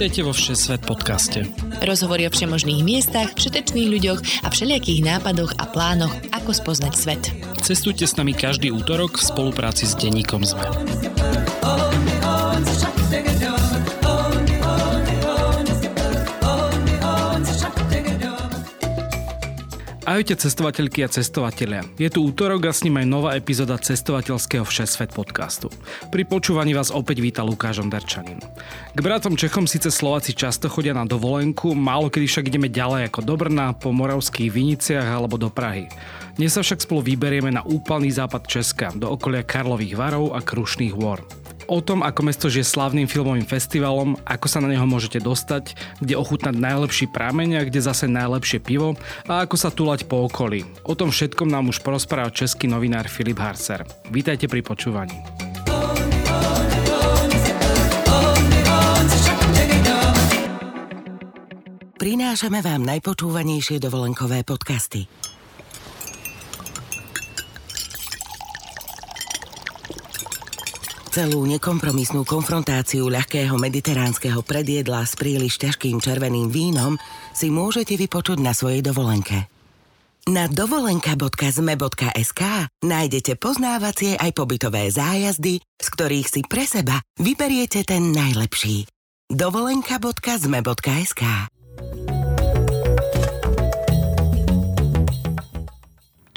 Vítajte vo Všesvet podcaste. Rozhovory o všemožných miestach, všetečných ľuďoch a všelijakých nápadoch a plánoch, ako spoznať svet. Cestujte s nami každý útorok v spolupráci s denníkom ZME. Ahojte cestovateľky a cestovatelia. Je tu útorok a s ním aj nová epizóda cestovateľského Všesvet podcastu. Pri počúvaní vás opäť víta Lukáš Onderčanin. K bratom Čechom síce Slováci často chodia na dovolenku, málo kedy však ideme ďalej ako do Brna, po moravských Viniciach alebo do Prahy. Dnes sa však spolu vyberieme na úplný západ Česka, do okolia Karlových varov a Krušných hôr o tom, ako mesto žije slavným filmovým festivalom, ako sa na neho môžete dostať, kde ochutnať najlepší prameň a kde zase najlepšie pivo a ako sa túlať po okolí. O tom všetkom nám už porozprával český novinár Filip Harcer. Vítajte pri počúvaní. Prinášame vám najpočúvanejšie dovolenkové podcasty. Celú nekompromisnú konfrontáciu ľahkého mediteránskeho predjedla s príliš ťažkým červeným vínom si môžete vypočuť na svojej dovolenke. Na dovolenka.zme.sk nájdete poznávacie aj pobytové zájazdy, z ktorých si pre seba vyberiete ten najlepší. dovolenka.zme.sk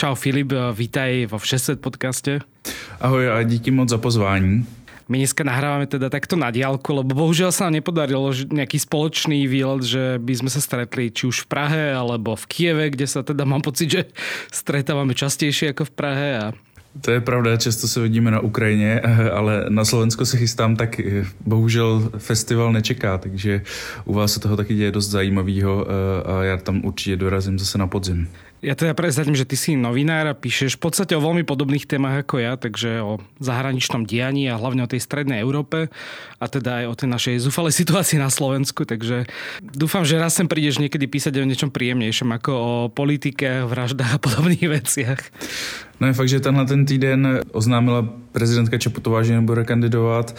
Čau Filip, vítaj vo Všeset podcaste. Ahoj a díky moc za pozvání. My dneska nahrávame teda takto na diálku, lebo bohužiaľ sa nám nepodarilo nejaký spoločný výlet, že by sme sa stretli či už v Prahe alebo v Kieve, kde sa teda mám pocit, že stretávame častejšie ako v Prahe a to je pravda, často se vidíme na Ukrajině, ale na Slovensko se chystám, tak eh, bohužel festival nečeká, takže u vás se toho taky děje dost zajímavého eh, a já tam určitě dorazím zase na podzim. Ja teda prezradím, že ty si novinár a píšeš v podstate o veľmi podobných témach ako ja, takže o zahraničnom dianí a hlavne o tej strednej Európe a teda aj o tej našej zúfalej situácii na Slovensku, takže dúfam, že raz sem prídeš niekedy písať o niečom príjemnejšom ako o politike, vraždách a podobných veciach. No je fakt, že tenhle ten týden oznámila prezidentka Čaputová, že nebude kandidovat.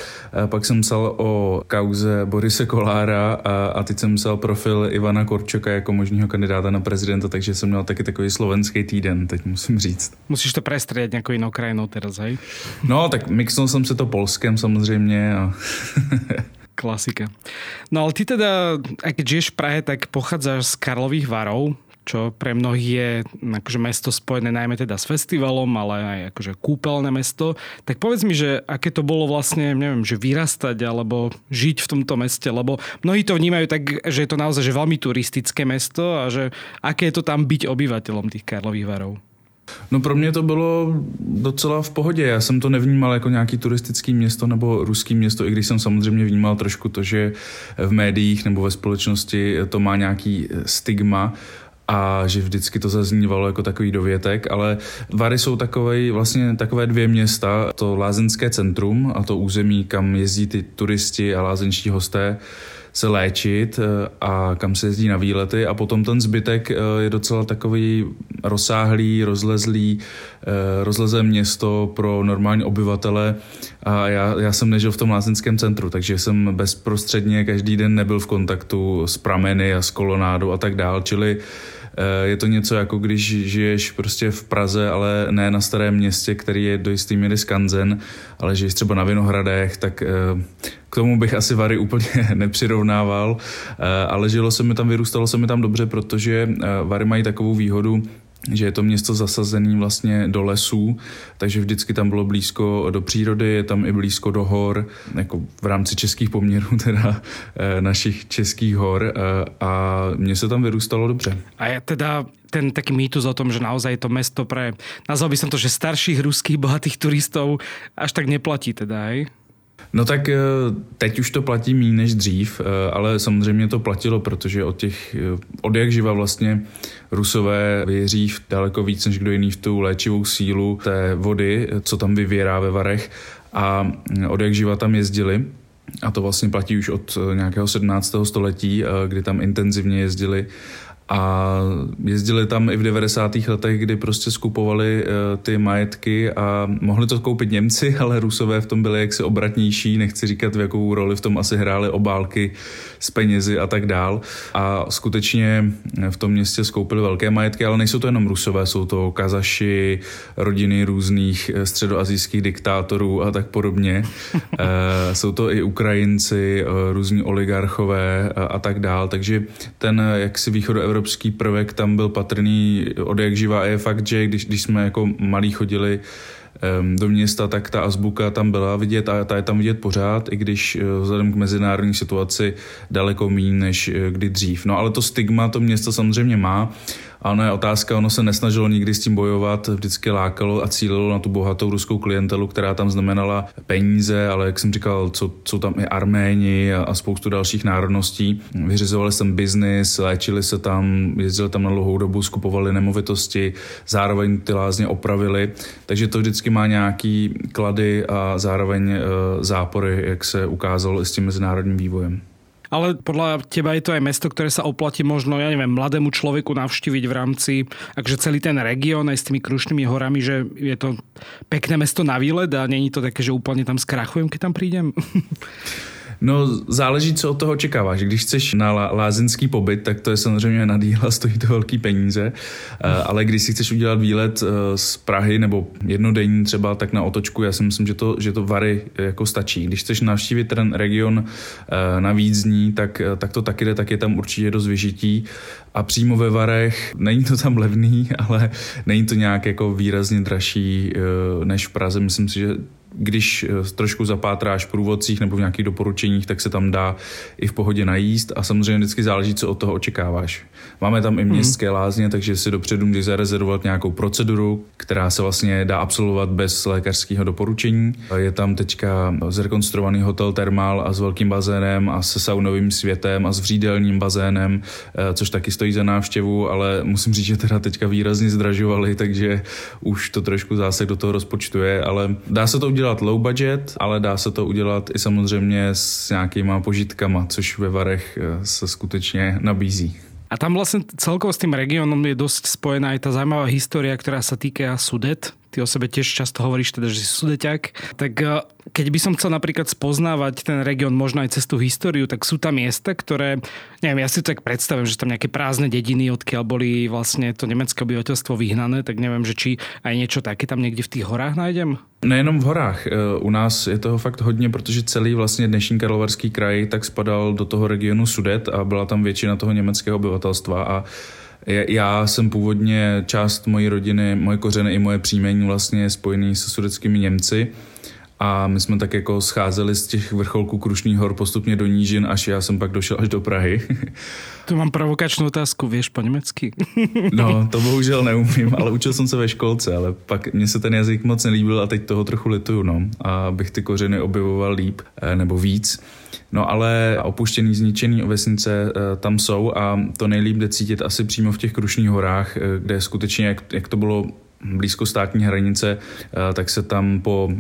Pak jsem psal o kauze Borise Kolára a, a teď jsem psal profil Ivana Korčoka jako možného kandidáta na prezidenta, takže jsem měl taky takový slovenský týden, teď musím říct. Musíš to prestrieť nějakou jinou krajinou teraz, hej? No, tak mixnul jsem se to Polskem samozřejmě. A... Klasika. No ale ty teda, aj keď žiješ v Prahe, tak pochádzaš z Karlových varov, čo pre mnohých je akože mesto spojené najmä teda s festivalom, ale aj akože kúpeľné mesto. Tak povedz mi, že aké to bolo vlastne, neviem, že vyrastať alebo žiť v tomto meste, lebo mnohí to vnímajú tak, že je to naozaj že veľmi turistické mesto a že aké je to tam byť obyvateľom tých Karlových varov. No pro mě to bylo docela v pohodě. Já jsem to nevnímal jako nějaký turistický město nebo ruský město, i když jsem samozřejmě vnímal trošku to, že v médiích nebo ve společnosti to má nějaký stigma a že vždycky to zaznívalo jako takový dovětek, ale Vary jsou takové, vlastně takové dvě města, to lázeňské centrum a to území, kam jezdí ty turisti a lázeňští hosté, se léčit eh, a kam se jezdí na výlety. A potom ten zbytek eh, je docela takový rozsáhlý, rozlezlý, eh, rozlezé město pro normální obyvatele. A já, já jsem nežil v tom lázeňském centru, takže jsem bezprostředně každý den nebyl v kontaktu s prameny a s kolonádou a tak dál, čili je to něco jako když žiješ prostě v Praze, ale ne na starém městě, který je do jistý míry skanzen, ale žiješ třeba na Vinohradech, tak k tomu bych asi Vary úplně nepřirovnával, eh, ale žilo se mi tam, vyrůstalo se mi tam dobře, protože eh, Vary mají takovou výhodu, že je to město zasazené vlastně do lesů, takže vždycky tam bylo blízko do přírody, je tam i blízko do hor, jako v rámci českých poměrů teda eh, našich českých hor a mně se tam vyrůstalo dobře. A je teda ten taký mýtus o tom, že naozaj je to mesto pre, nazval by som to, že starších ruských bohatých turistov až tak neplatí teda, hej? No tak eh, teď už to platí méně než dřív, eh, ale samozřejmě to platilo, protože od těch, eh, od jak živa vlastně Rusové věří v daleko víc než kdo jiný v tu léčivou sílu té vody, co tam vyvěrá ve Varech a od jak živa tam jezdili. A to vlastně platí už od nějakého 17. století, kdy tam intenzivně jezdili A jezdili tam i v 90. letech, kdy prostě skupovali uh, ty majetky a mohli to koupit Němci, ale Rusové v tom byli jaksi obratnější, nechci říkat, v jakou roli v tom asi hrály obálky s penězi a tak dál. A skutečně v tom městě skoupili velké majetky, ale nejsou to jenom Rusové, jsou to Kazaši, rodiny různých eh, středoazijských diktátorů a tak podobně. jsou to i Ukrajinci, různí oligarchové a, a tak dál, takže ten jaksi východoevropský prvek tam byl patrný od jak živá a je fakt, že když, když jsme jako malí chodili do města, tak ta azbuka tam byla vidět a ta je tam vidět pořád, i když eh, vzhledem k mezinárodní situaci daleko méně než eh, kdy dřív. No ale to stigma to město samozřejmě má a ono je otázka, ono se nesnažilo nikdy s tím bojovat, vždycky lákalo a cílilo na tu bohatou ruskou klientelu, která tam znamenala peníze, ale jak jsem říkal, co, jsou tam i Arméni a, a spoustu dalších národností. Vyřizovali sem biznis, léčili se tam, jezdili tam na dlouhou dobu, skupovali nemovitosti, zároveň ty lázně opravili, takže to vždycky má nějaký klady a zároveň e, zápory, jak se ukázalo i s tím mezinárodním vývojem. Ale podľa teba je to aj mesto, ktoré sa oplatí možno, ja neviem, mladému človeku navštíviť v rámci, akže celý ten región aj s tými krušnými horami, že je to pekné mesto na výlet a není to také, že úplne tam skrachujem, keď tam prídem? No záleží, co od toho očekáváš. Když chceš na lázeňský pobyt, tak to je samozřejmě na díla, stojí to velký peníze, eh, ale když si chceš udělat výlet eh, z Prahy nebo jednodenní třeba, tak na otočku, já si myslím, že to, že to Vary jako stačí. Když chceš navštívit ten region eh, na Vídzní, tak, tak to taky jde, tak je tam určitě dost vyžití a přímo ve Varech, není to tam levný, ale není to nějak jako výrazně dražší než v Praze. Myslím si, že když eh, trošku zapátráš v průvodcích nebo v nějakých doporučeních, tak se tam dá i v pohodě najíst a samozřejmě vždycky záleží, co od toho očekáváš. Máme tam i hmm. městské hmm. lázně, takže si dopředu můžeš zarezervovat nějakou proceduru, která se vlastně dá absolvovat bez lékařského doporučení. Je tam teďka zrekonstruovaný hotel Termal a s velkým bazénem a se saunovým světem a s vřídelním bazénem, eh, což taky stojí za návštěvu, ale musím říct, že teda teďka výrazně zdražovali, takže už to trošku zásek do toho rozpočtu je, ale dá se to udělat udělat low budget, ale dá se to udělat i samozřejmě s nějakýma požitkama, což ve Varech eh, se skutečně nabízí. A tam vlastne celkovo s tým regiónom je dosť spojená aj tá zaujímavá história, ktorá sa týka Sudet. Ty o sebe tiež často hovoríš teda, že si sudeťak. Tak eh, keď by som chcel napríklad spoznávať ten región možno aj cez tú históriu, tak sú tam miesta, ktoré, neviem, ja si to tak predstavím, že tam nejaké prázdne dediny, odkiaľ boli vlastne to nemecké obyvateľstvo vyhnané, tak neviem, že či aj niečo také tam niekde v tých horách nájdem? Nejenom v horách. Eh, u nás je toho fakt hodně, protože celý vlastně dnešní Karlovarský kraj tak spadal do toho regionu Sudet a byla tam většina toho německého obyvatelstva a já jsem původně část mojí rodiny, moje kořeny i moje příjmení vlastně spojený se sudeckými Němci a my jsme tak jako scházeli z těch vrcholků Krušných hor postupně do nížin, až já jsem pak došel až do Prahy. Tu mám provokačnou otázku, víš po německy? no, to bohužel neumím, ale učil jsem se ve školce, ale pak mně se ten jazyk moc nelíbil a teď toho trochu lituju, no. A abych ty kořeny objevoval líp, eh, nebo víc. No ale opuštěný, zničený vesnice eh, tam jsou a to nejlíp jde cítit asi přímo v těch Krušných horách, eh, kde skutečně, jak, jak to bylo blízko státní hranice, eh, tak se tam po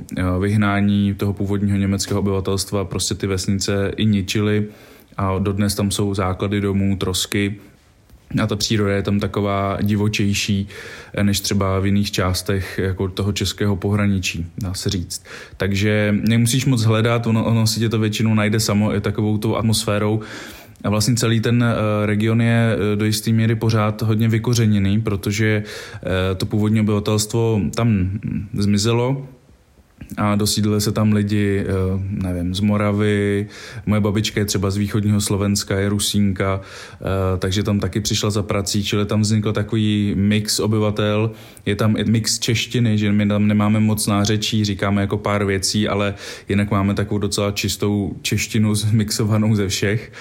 vyhnání toho původního německého obyvatelstva prostě ty vesnice i ničily a dodnes tam jsou základy domů, trosky, a ta příroda je tam taková divočejší než třeba v jiných částech jako toho českého pohraničí, dá se říct. Takže nemusíš moc hledat, ono, ono si tě to většinou najde samo i takovou tou atmosférou. A vlastně celý ten eh, region je eh, do jisté míry pořád hodně vykořeněný, protože eh, to původní obyvatelstvo tam zmizelo, a dosídlili se tam lidi, eh, nevím, z Moravy, moje babička je třeba z východního Slovenska, je Rusínka, eh, takže tam taky přišla za prací, čili tam vznikl takový mix obyvatel, je tam i mix češtiny, že my tam nemáme moc nářečí, říkáme jako pár věcí, ale jinak máme takovou docela čistou češtinu zmixovanou ze všech.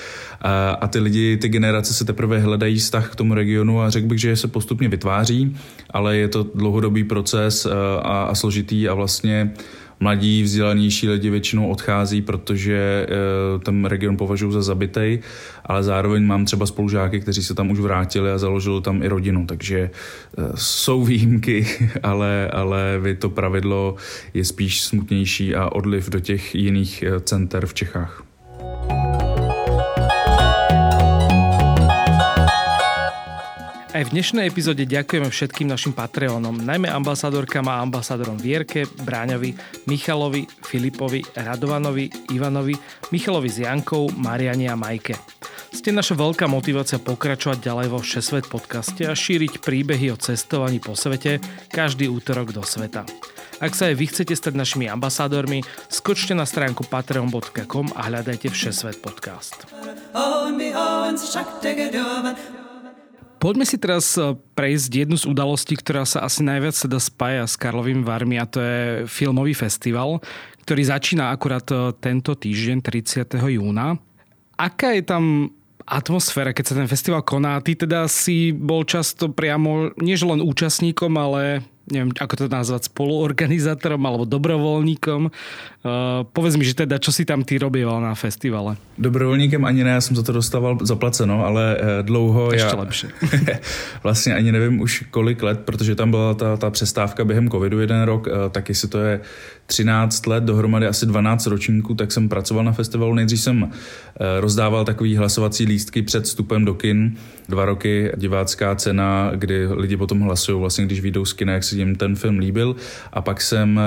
A, a ty lidi, ty generace se teprve hledají vztah k tomu regionu a řekl bych, že se postupně vytváří, ale je to dlouhodobý proces eh, a, a složitý a vlastně mladí, vzdělanější lidi většinou odchází, protože eh, ten region považují za zabitej, ale zároveň mám třeba spolužáky, kteří se tam už vrátili a založili tam i rodinu, takže eh, jsou výjimky, ale, ale vy to pravidlo je spíš smutnější a odliv do těch jiných center v Čechách. Aj v dnešnej epizóde ďakujeme všetkým našim Patreonom, najmä ambasadorkám a ambasadorom Vierke, Bráňovi, Michalovi, Filipovi, Radovanovi, Ivanovi, Michalovi s Jankou, Mariani a Majke. Ste naša veľká motivácia pokračovať ďalej vo Všesvet podcaste a šíriť príbehy o cestovaní po svete každý útorok do sveta. Ak sa aj vy chcete stať našimi ambasádormi, skočte na stránku patreon.com a hľadajte Všesvet podcast. Poďme si teraz eh, prejsť jednu z udalostí, ktorá sa asi najviac teda spája s Karlovým Varmi a to je filmový festival, ktorý začína akurát eh, tento týždeň 30. júna. Aká je tam atmosféra, keď sa ten festival koná? Ty teda si bol často priamo, nie len účastníkom, ale neviem, ako to nazvať, spoluorganizátorom alebo dobrovoľníkom. Uh, povedz mi, že teda, čo si tam ty robieval na festivale? Dobrovolníkem ani ne, já jsem za to dostával zaplaceno, ale uh, dlouho Ještě já... lepší. vlastně ani nevím už kolik let, protože tam byla ta, ta přestávka během covidu jeden rok, uh, tak jestli to je 13 let, dohromady asi 12 ročníků, tak jsem pracoval na festivalu. Nejdřív jsem rozdával takový hlasovací lístky před vstupem do kin. Dva roky divácká cena, kdy lidi potom hlasují, vlastně když vyjdou z kina, jak se jim ten film líbil. A pak jsem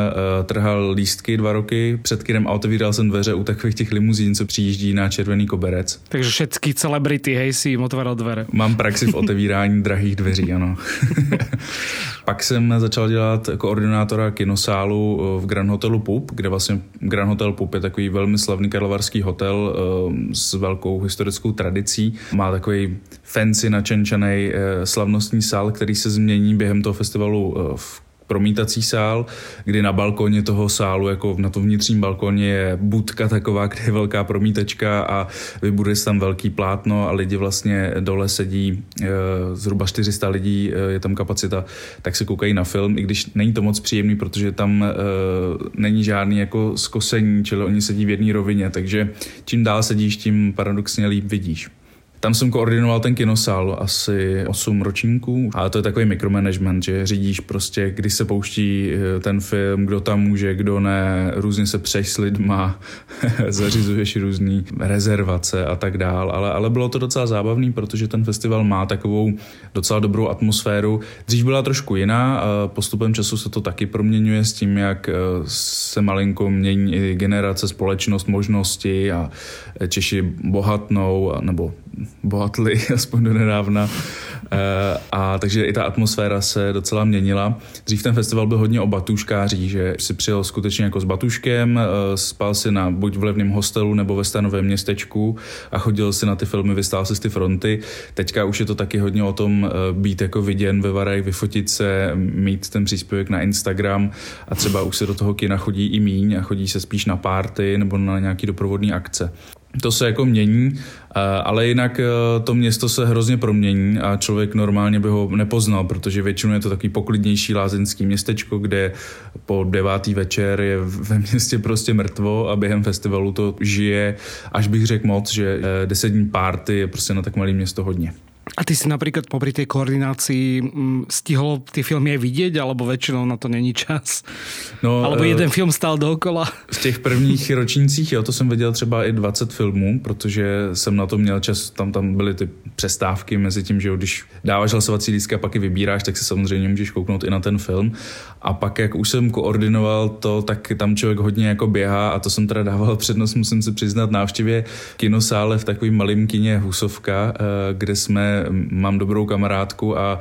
trhal lístky dva roky před kinem a otevíral jsem dveře u takových těch limuzín, co přijíždí na červený koberec. Takže všetky celebrity, hej, si jim otváral dveře. Mám praxi v otevírání drahých dveří, ano. Pak jsem začal dělat koordinátora kinosálu eh, v Grand Hotelu Pup, kde vlastně Grand Hotel Pup je takový velmi slavný karlovarský hotel eh, s velkou historickou tradicí. Má takový fancy načenčaný eh, slavnostní sál, který se změní během toho festivalu v promítací sál, kdy na balkoně toho sálu, jako na tom vnitřním balkoně je budka taková, kde je velká promítačka a vybuduje se tam velký plátno a lidi vlastně dole sedí, e, zhruba 400 lidí e, je tam kapacita, tak se koukají na film, i když není to moc příjemný, protože tam e, není žádný jako skosení, čili oni sedí v jedné rovině, takže čím dál sedíš, tím paradoxně líp vidíš. Tam jsem koordinoval ten kinosál asi 8 ročníků a to je takový mikromanagement, že řídíš prostě, kdy se pouští eh, ten film, kdo tam může, kdo ne, různě se přeš s lidma, zařizuješ různé rezervace a tak dál, ale, ale bylo to docela zábavný, protože ten festival má takovou docela dobrou atmosféru. Dřív byla trošku jiná, a postupem času se to taky proměňuje s tím, jak eh, se malinko mění i generace, společnost, možnosti a Češi bohatnou, nebo bohatli, aspoň do nedávna. Eh, a takže i ta atmosféra se docela měnila. Dřív ten festival byl hodně o batuškáří, že si přijel skutečně jako s batuškem, eh, spal si na buď v levném hostelu nebo ve stanovém městečku a chodil si na ty filmy, vystál si z ty fronty. Teďka už je to taky hodně o tom eh, být jako viděn ve Varech, vyfotit se, mít ten příspěvek na Instagram a třeba už se do toho kina chodí i míň a chodí se spíš na párty nebo na nějaký doprovodný akce. To se jako mění, eh, ale jinak eh, to město se hrozně promění a člověk normálně by ho nepoznal, protože většinou je to takový poklidnější lázeňský městečko, kde po devátý večer je ve městě prostě mrtvo a během festivalu to žije, až bych řekl moc, že eh, deset dní párty je prostě na tak malé město hodně. A ty si napríklad popri tej koordinácii mm, stihol tie filmy aj vidieť, alebo väčšinou na to není čas? No, alebo jeden film stál dookola? V těch prvních ročnících, jo, to jsem viděl třeba i 20 filmů, protože jsem na to měl čas, tam, tam byly ty přestávky mezi tím, že jo, když dáváš hlasovací lístky a pak je vybíráš, tak se samozřejmě můžeš kouknout i na ten film. A pak, jak už jsem koordinoval to, tak tam člověk hodně jako běhá a to jsem teda dával přednost, musím si přiznat, návštěvě kinosále v takovým malým kině Husovka, eh, kde jsme mám dobrou kamarádku a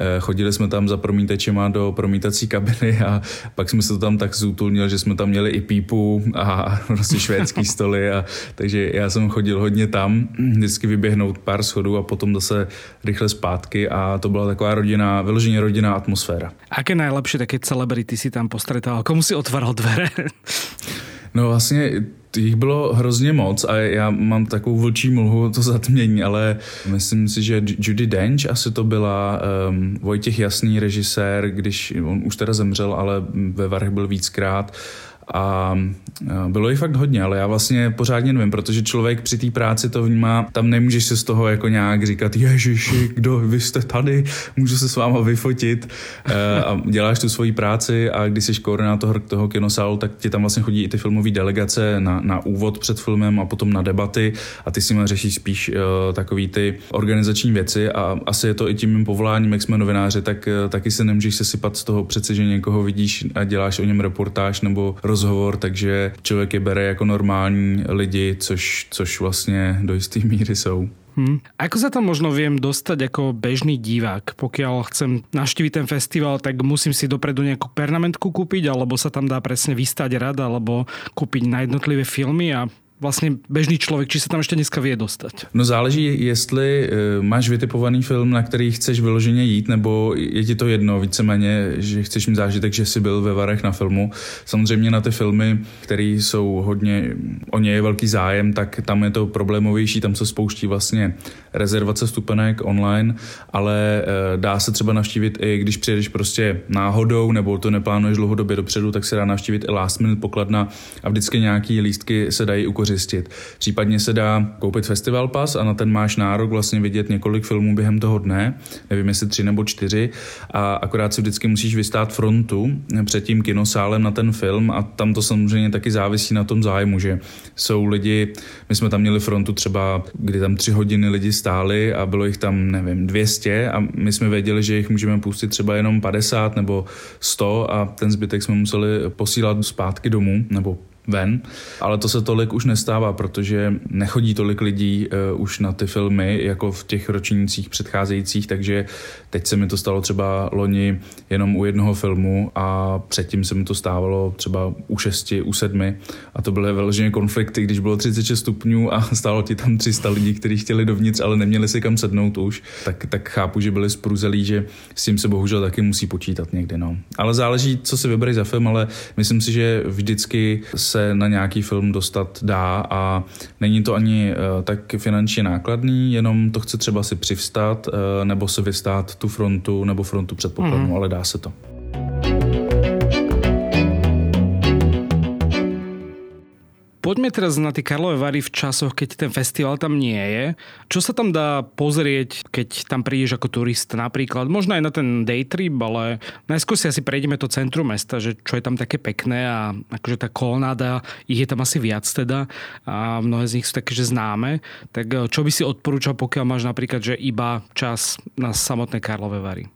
eh, chodili jsme tam za promítečema do promítací kabiny a pak jsme se to tam tak zútulnili, že jsme tam měli i pípu a prostě švédský stoly a takže já jsem chodil hodně tam, vždycky vyběhnout pár schodů a potom zase rychle zpátky a to byla taková rodina, vyloženě rodinná atmosféra. Aké najlepší také celebrity si tam postretal? Komu si otváral dvere? No vlastně jich bylo hrozně moc a já mám takovou vlčí mlhu, to zatmění, ale myslím si, že Judy Dench asi to byla, um, Vojtěch Jasný režisér, když on už teda zemřel, ale ve Varech byl víckrát A bylo jich fakt hodně, ale já vlastně pořádně nevím, protože člověk při té práci to vnímá, tam nemůžeš se z toho jako nějak říkat, ježiši, kdo, vy jste tady, můžu se s váma vyfotit. A děláš tu svoji práci a když jsi koordinátor toho kinosálu, tak ti tam vlastně chodí i ty filmové delegace na, na úvod před filmem a potom na debaty a ty s nimi řešíš spíš uh, takový ty organizační věci a asi je to i tím mým povoláním, jak jsme novináři, tak taky se nemůžeš sesypat z toho přece, že někoho vidíš a děláš o něm reportáž nebo rozhovor, takže člověk je bere jako normální lidi, což, což vlastně do jisté míry jsou. Hmm. Ako sa tam možno viem dostať ako bežný divák? Pokiaľ chcem naštíviť ten festival, tak musím si dopredu nejakú pernamentku kúpiť, alebo sa tam dá presne vystať rada, alebo kúpiť na jednotlivé filmy a vlastně bežný člověk, či se tam ještě dneska vie dostat? No záleží, jestli uh, máš vytipovaný film, na který chceš vyloženě jít, nebo je ti to jedno víceméně, že chceš mít zážitek, že jsi byl ve Varech na filmu. Samozřejmě na ty filmy, které jsou hodně, o ně je velký zájem, tak tam je to problémovější, tam se spouští vlastně rezervace stupenek online, ale uh, dá se třeba navštívit i když přijedeš prostě náhodou, nebo to neplánuješ dlouhodobě dopředu, tak se dá navštívit i last minute pokladna a vždycky nějaký lístky se dají ukořistit vykořistit. Případně se dá koupit festival pas a na ten máš nárok vlastně vidět několik filmů během toho dne, nevím jestli tři nebo čtyři a akorát si vždycky musíš vystát frontu před tím kinosálem na ten film a tam to samozřejmě taky závisí na tom zájmu, že jsou lidi, my jsme tam měli frontu třeba, kdy tam tři hodiny lidi stáli a bylo jich tam, nevím, 200 a my jsme věděli, že jich můžeme pustit třeba jenom 50 nebo 100 a ten zbytek jsme museli posílat zpátky domů nebo ven, ale to se tolik už nestává, protože nechodí tolik lidí uh, už na ty filmy, jako v těch ročnících předcházejících, takže teď se mi to stalo třeba loni jenom u jednoho filmu a předtím se mi to stávalo třeba u šesti, u sedmi a to byly vyloženě konflikty, když bylo 36 stupňů a stálo ti tam 300 lidí, kteří chtěli dovnitř, ale neměli si kam sednout už, tak, tak chápu, že byli spruzelí, že s tím se bohužel taky musí počítat někdy. No. Ale záleží, co si vybereš za film, ale myslím si, že vždycky se se na nějaký film dostat dá a není to ani eh, tak finančně nákladný, jenom to chce třeba si přivstat eh, nebo si vystát tu frontu nebo frontu před mm. ale dá se to. Poďme teraz na tie Karlové Vary v časoch, keď ten festival tam nie je. Čo sa tam dá pozrieť, keď tam prídeš ako turista napríklad? Možno aj na ten day trip, ale najskôr si asi prejdeme to centrum mesta, že čo je tam také pekné a akože tá kolonáda, ich je tam asi viac teda a mnohé z nich sú také, že známe. Tak eh, čo by si odporúčal, pokiaľ máš napríklad, že iba čas na samotné Karlové Vary?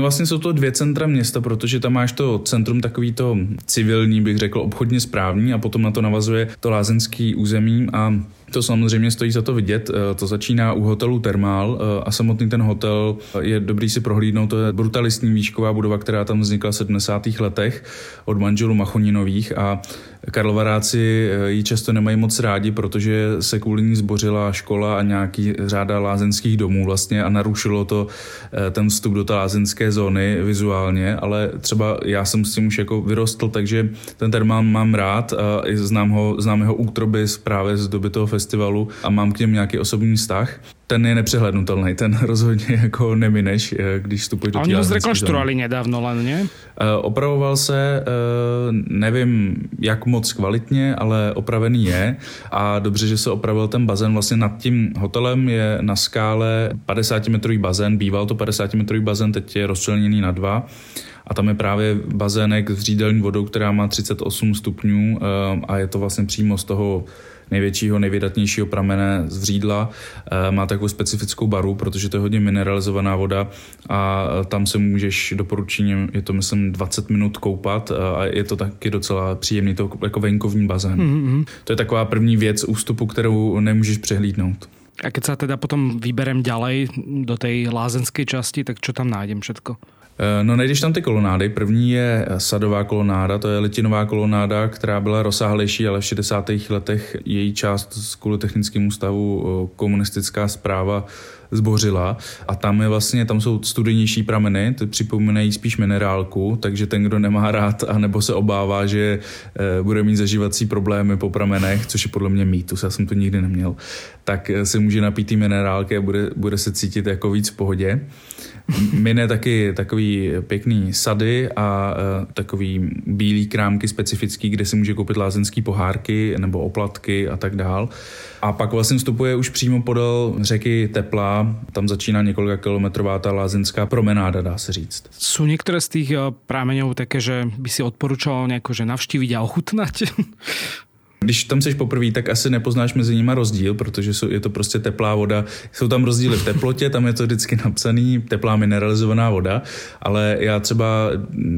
Vlastně jsou to dvě centra města, protože tam máš to centrum takový to civilní, bych řekl, obchodně správní a potom na to navazuje to lázenský území a to samozřejmě stojí za to vidět. Eh, to začíná u hotelu Termál eh, a samotný ten hotel je dobrý si prohlídnout. To je brutalistní výšková budova, která tam vznikla v 70. letech od manželů Machoninových a Karlovaráci eh, ji často nemají moc rádi, protože se kvůli ní zbořila škola a nějaký řáda lázenských domů vlastně a narušilo to ten vstup do té lázenské zóny vizuálně, ale třeba já jsem s tím už jako vyrostl, takže ten termál mám rád a znám, ho, znám jeho útroby právě z doby toho festivalu a mám k něm nějaký osobní vztah. Ten je nepřehlednutelný, ten rozhodně jako nemineš, eh, když vstupuješ do Oni ho zrekonštruovali nedávno len, ne? Uh, opravoval se, uh, nevím jak moc kvalitně, ale opravený je a dobře, že se opravil ten bazén. Vlastně nad tím hotelem je na skále 50 metrový bazén, býval to 50 metrový bazén, teď je rozčleněný na dva a tam je právě bazének s řídelní vodou, která má 38 stupňů a je to vlastně přímo z toho největšího, nejvydatnějšího pramene z Vřídla. Eh, má takovou specifickou baru, protože to je hodně mineralizovaná voda a tam se můžeš doporučením, je to myslím 20 minut koupat a je to taky docela příjemný, to jako venkovní bazén. Mm-hmm. To je taková první věc ústupu, kterou nemůžeš přehlídnout. A keď sa teda potom vyberem ďalej do tej lázenskej časti, tak čo tam nájdem všetko? Eh, no nejdeš tam ty kolonády. První je sadová kolonáda, to je litinová kolonáda, která byla rozsáhlejší, ale v 60. letech její část z kvůli technickému stavu eh, komunistická zpráva zbořila a tam je vlastně, tam jsou studenější prameny, ty připomínají spíš minerálku, takže ten, kdo nemá rád a nebo se obává, že e, bude mít zažívací problémy po pramenech, což je podle mě mýtus, já jsem to nikdy neměl, tak se může napít ty minerálky a bude, bude se cítit jako víc v pohodě. Mine taky takový pěkný sady a uh, takový bílý krámky specifický, kde si může koupit lázeňský pohárky nebo oplatky a tak dál. A pak vlastně vstupuje už přímo podél řeky Tepla, tam začíná několika kilometrová ta lázeňská promenáda, dá se říct. Jsou některé z těch prámeňů také, že by si odporučoval nějako, že navštívit a ochutnat? Když tam seš poprvé, tak asi nepoznáš mezi nimi rozdíl, protože jsou, je to prostě teplá voda. Jsou tam rozdíly v teplotě, tam je to vždycky napsaný, teplá mineralizovaná voda, ale já třeba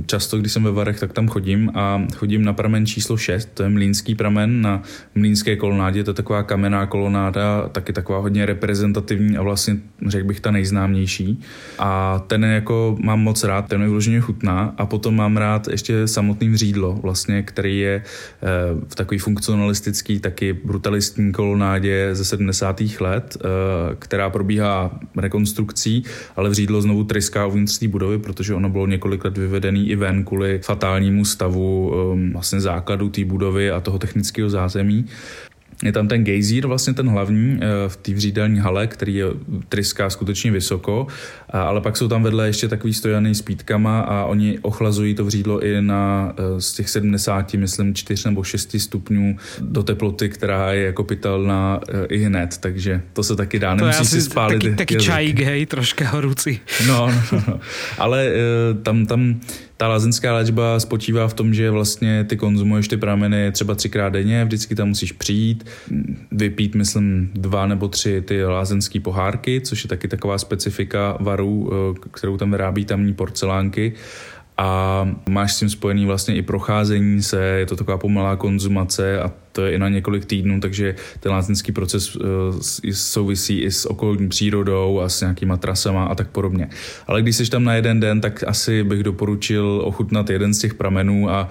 často, když jsem ve Varech, tak tam chodím a chodím na pramen číslo 6, to je mlínský pramen na mlínské kolonádě, to je taková kamenná kolonáda, taky taková hodně reprezentativní a vlastně řekl bych ta nejznámější. A ten jako mám moc rád, ten mi vloženě chutná a potom mám rád ještě samotný vřídlo, vlastně, který je eh, v takový funkci nacionalistický, taky brutalistní kolonádě ze 70. let, eh, která probíhá rekonstrukcí, ale vřídlo znovu tryská uvnitř té budovy, protože ono bylo několik let vyvedený i ven kvůli fatálnímu stavu eh, vlastně základu té budovy a toho technického zázemí. Je tam ten gejzír, vlastně ten hlavní eh, v té vřídelní hale, který je tryská skutečně vysoko, ale pak jsou tam vedle ještě takový stojaný s pítkama a oni ochlazují to vřídlo i na eh, z těch 70, myslím, 4 nebo 6 stupňů do teploty, která je jako pitelná eh, i hned, takže to se taky dá, nemusí si spálit. Taky, taky čajík, hej, troška horúci. No, no, no. ale tam, tam ta lázeňská léčba spočívá v tom, že vlastně ty konzumuješ ty prameny třeba třikrát denně, vždycky tam musíš přijít, vypít, myslím, dva nebo tři ty lázeňské pohárky, což je taky taková specifika varů, eh, kterou tam vyrábí tamní porcelánky a máš s tím spojený vlastně i procházení se, je to taková pomalá konzumace a to je i na několik týdnů, takže ten lázeňský proces uh, souvisí i s okolní přírodou a s nějakýma trasama a tak podobně. Ale když jsi tam na jeden den, tak asi bych doporučil ochutnat jeden z těch pramenů a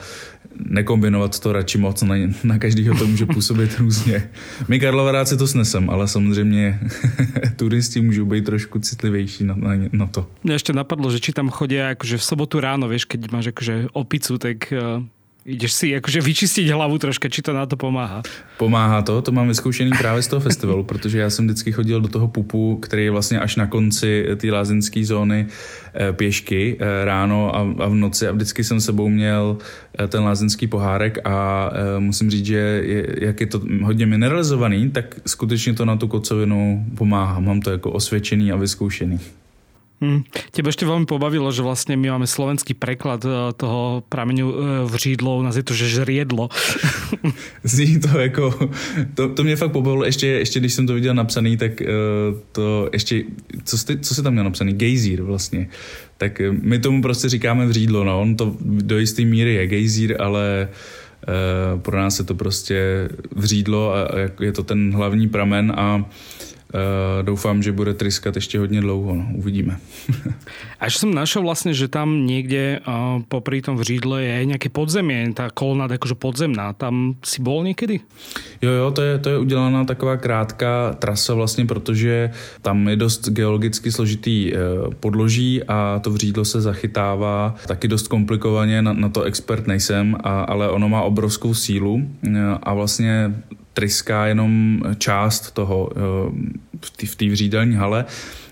nekombinovat to radši moc, na, na každýho to může působit různě. My Karlovaráci to snesem, ale samozřejmě turisti můžou být trošku citlivější na, na, na to. Mě ještě napadlo, že či tam chodí jakože v sobotu ráno, víš, keď máš jakože opicu, tak uh Ideš si jakože vyčistit hlavu troška, či to na to pomáhá? Pomáhá to, to mám vyzkoušený právě z toho festivalu, protože já jsem vždycky chodil do toho pupu, který je vlastně až na konci té lázeňské zóny eh, pěšky eh, ráno a, v noci a vždycky jsem sebou měl eh, ten lázeňský pohárek a musím říct, že jak je to hodně mineralizovaný, tak skutečně to na tu kocovinu pomáhá. Mám to jako osvědčený a vyzkoušený. Hmm. Tebe ešte veľmi pobavilo, že vlastne my máme slovenský preklad e, toho prameňu e, v řídlo, u nás je to, že žriedlo. Zní to jako, to, to mě fakt pobavilo, ještě, ještě když jsem to viděl napsaný, tak uh, to ještě, co, jste, co se tam měl napsaný? Gejzír vlastně. Tak my tomu prostě říkáme vřídlo, no, on to do jisté míry je gejzír, ale pro nás je to prostě vřídlo a je to ten hlavní pramen a doufám, že bude tryskat ještě hodně dlouho, no, uvidíme. Až jsem našel vlastně, že tam někde uh, popri tom vřídle je nějaké podzemí, ta kolonáda jakože podzemná, tam si bol někdy? Jo, jo, to je, to je udělaná taková krátká trasa vlastně, protože tam je dost geologicky složitý uh, podloží a to vřídlo se zachytává taky dost komplikovaně, na, na to expert nejsem, a, ale ono má obrovskou sílu a vlastně tryská jenom část toho eh, v té vřídelní hale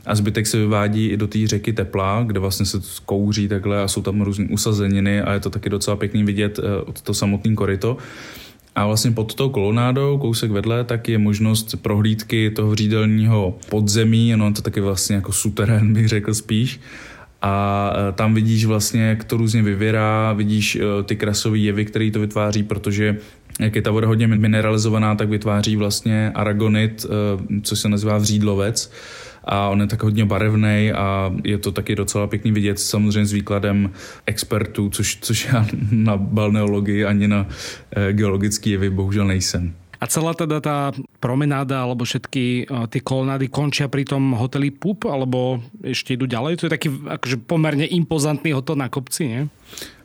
a zbytek se vyvádí i do té řeky Tepla, kde vlastně se kouří takhle a jsou tam různé usazeniny a je to taky docela pěkný vidět eh, od to samotný koryto. A vlastně pod tou kolonádou, kousek vedle, tak je možnost prohlídky toho vřídelního podzemí, no to taky vlastně jako suterén bych řekl spíš. A eh, tam vidíš vlastně, jak to různě vyvěrá, vidíš ty krasové jevy, které to vytváří, protože jak je ta voda hodně mineralizovaná, tak vytváří vlastně aragonit, eh, co se nazývá vřídlovec a on je tak hodně barevný a je to taky docela pěkný vidět samozřejmě s výkladem expertů, což, což já na balneologii ani na eh, geologický jevy bohužel nejsem. A celá teda tá promenáda alebo všetky eh, ty kolonády končia pri tom hoteli PUP alebo ešte idú ďalej? To je taký akože pomerne impozantný hotel na kopci, nie?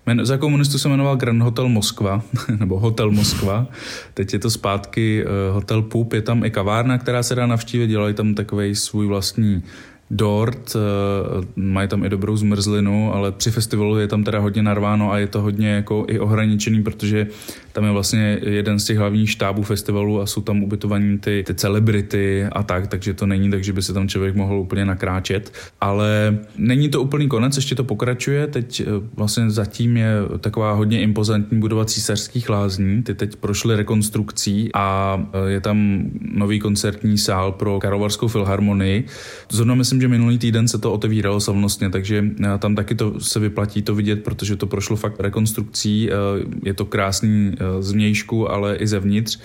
Men, za komunistu se jmenoval Grand Hotel Moskva, nebo Hotel Moskva. Teď je to zpátky uh, Hotel Pup, je tam i kavárna, která se dá navštívit, dělají tam takový svůj vlastní dort, uh, mají tam i dobrou zmrzlinu, ale při festivalu je tam teda hodně narváno a je to hodně jako i ohraničený, protože tam je vlastně jeden z těch hlavních štábů festivalu a jsou tam ubytovaní ty, ty celebrity a tak, takže to není tak, že by se tam člověk mohl úplně nakráčet. Ale není to úplný konec, ještě to pokračuje. Teď eh, vlastně zatím je taková hodně impozantní budova císařských lázní. Ty teď prošly rekonstrukcí a eh, je tam nový koncertní sál pro Karlovarskou filharmonii. Zrovna myslím, že minulý týden se to otevíralo slavnostně, takže eh, tam taky to se vyplatí to vidět, protože to prošlo fakt rekonstrukcí. Je to krásný zvnějšku, ale i zevnitř.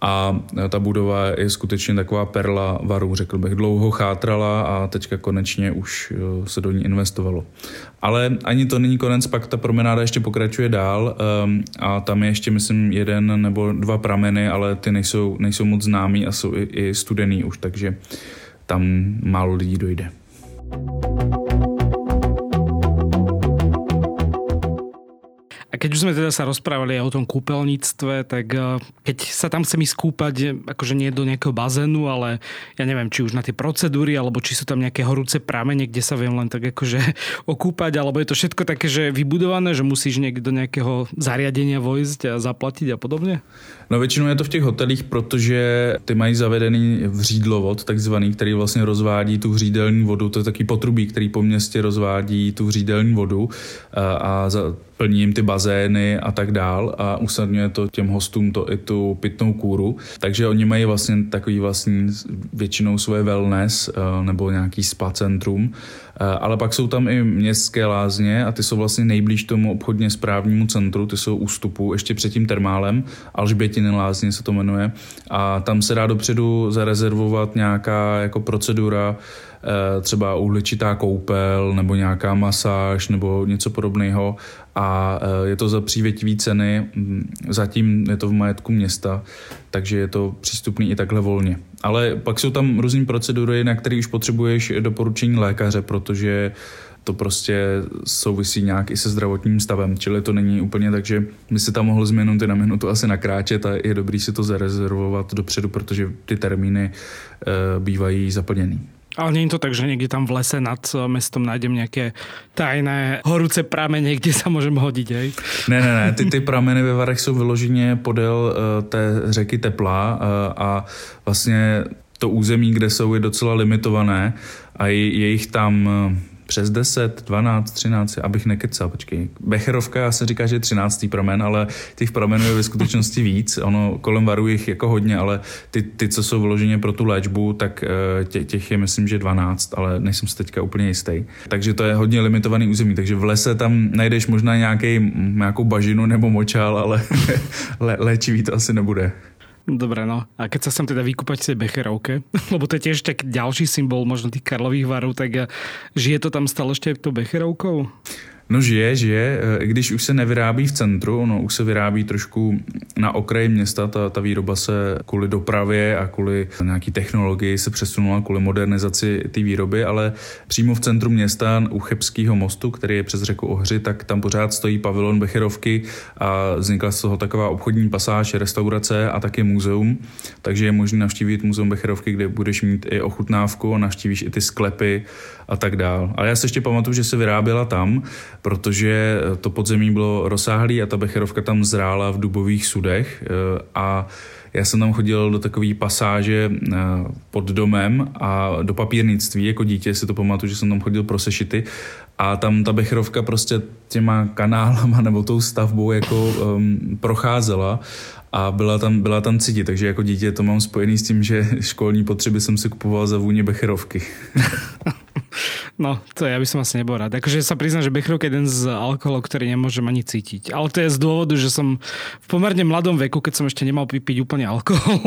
A ta budova je skutečně taková perla varu, řekl bych. Dlouho chátrala a teďka konečně už eh, se do ní investovalo. Ale ani to není konec, pak ta promenáda ještě pokračuje dál a tam je ještě, myslím, jeden nebo dva prameny, ale ty nejsou, nejsou moc známý a jsou i, i studený už, takže tam málo lidí dojde. Keď už sme teda sa rozprávali o tom kúpeľníctve, tak eh, keď sa tam chcem ísť kúpať, akože nie do nejakého bazénu, ale ja neviem, či už na tie procedúry, alebo či sú tam nejaké horúce pramene, kde sa viem len tak akože okúpať, alebo je to všetko také, že vybudované, že musíš niekde do nejakého zariadenia vojsť a zaplatiť a podobne? No většinou je to v těch hotelích, protože ty mají zavedený vřídlovod, takzvaný, který vlastně rozvádí tu vřídelní vodu. To je takový potrubí, který po městě rozvádí tu vřídelní vodu a, plní jim ty bazény a tak dál a usadňuje to těm hostům to i tu pitnou kůru. Takže oni mají vlastně takový vlastní většinou svoje wellness nebo nějaký spa centrum ale pak jsou tam i městské lázně a ty jsou vlastně nejblíž tomu obchodně správnímu centru, ty jsou ústupu ještě před tím termálem, Alžbětiny lázně se to jmenuje. A tam se dá dopředu zarezervovat nějaká jako procedura, eh, třeba uhličitá koupel nebo nějaká masáž nebo něco podobného a eh, je to za přívětivý ceny, zatím je to v majetku města, takže je to přístupný i takhle volně. Ale pak jsou tam různé procedury, na které už potřebuješ doporučení lékaře, protože to prostě souvisí nějak i se zdravotním stavem, čili to není úplně tak, že by se tam mohl z minuty na minutu asi nakráčet a je dobrý si to zarezervovat dopředu, protože ty termíny e, bývají zaplněný. Ale je to tak, že niekde tam v lese nad mestom nájdem nejaké tajné horúce pramene, kde sa môžem hodiť, hej? Ne, ne, ne, ty, ty prameny ve Varech jsou vyloženě podél uh, té řeky Tepla uh, a vlastně to území, kde jsou, je docela limitované a je, je jich tam uh, přes 10, 12, 13, abych nekecal, počkej. Becherovka, já se říká, že je 13. pramen, ale těch pramenů je ve skutečnosti víc. Ono kolem varu jich jako hodně, ale ty, ty co jsou vyloženě pro tu léčbu, tak eh, tě, těch je myslím, že 12, ale nejsem si teďka úplně jistý. Takže to je hodně limitovaný území, takže v lese tam najdeš možná nějaký, nějakou bažinu nebo močál, ale lé, léčivý to asi nebude. Dobre, no. A keď sa sem teda vykúpať v tej Becherovke, lebo to je tiež tak ďalší symbol možno tých Karlových varov, tak žije to tam stále ešte tou Becherovkou? No žije, žije, i když už se nevyrábí v centru, no už se vyrábí trošku na okraji města, ta, ta výroba se kvůli dopravě a kvůli nějaký technologii se přesunula kvůli modernizaci té výroby, ale přímo v centru města u Chebského mostu, který je přes řeku Ohři, tak tam pořád stojí pavilon Becherovky a vznikla z toho taková obchodní pasáž, restaurace a taky muzeum, takže je možné navštívit muzeum Becherovky, kde budeš mít i ochutnávku a navštívíš i ty sklepy a tak dál. Ale já se ještě pamatuju, že se vyráběla tam, protože to podzemí bylo rozsáhlé a ta becherovka tam zrála v dubových sudech eh, a já jsem tam chodil do takové pasáže eh, pod domem a do papírnictví jako dítě, si to pamatuju, že jsem tam chodil pro sešity a tam ta becherovka prostě těma kanálama nebo tou stavbou jako um, procházela a byla tam, byla tam cítit, takže jako dítě to mám spojený s tím, že školní potřeby jsem si kupoval za vůně becherovky. No, to ja by som asi nebol rád. Akože sa priznám, že Bechrov je jeden z alkoholov, ktorý nemôžem ani cítiť. Ale to je z dôvodu, že som v pomerne mladom veku, keď som ešte nemal vypiť úplne alkohol,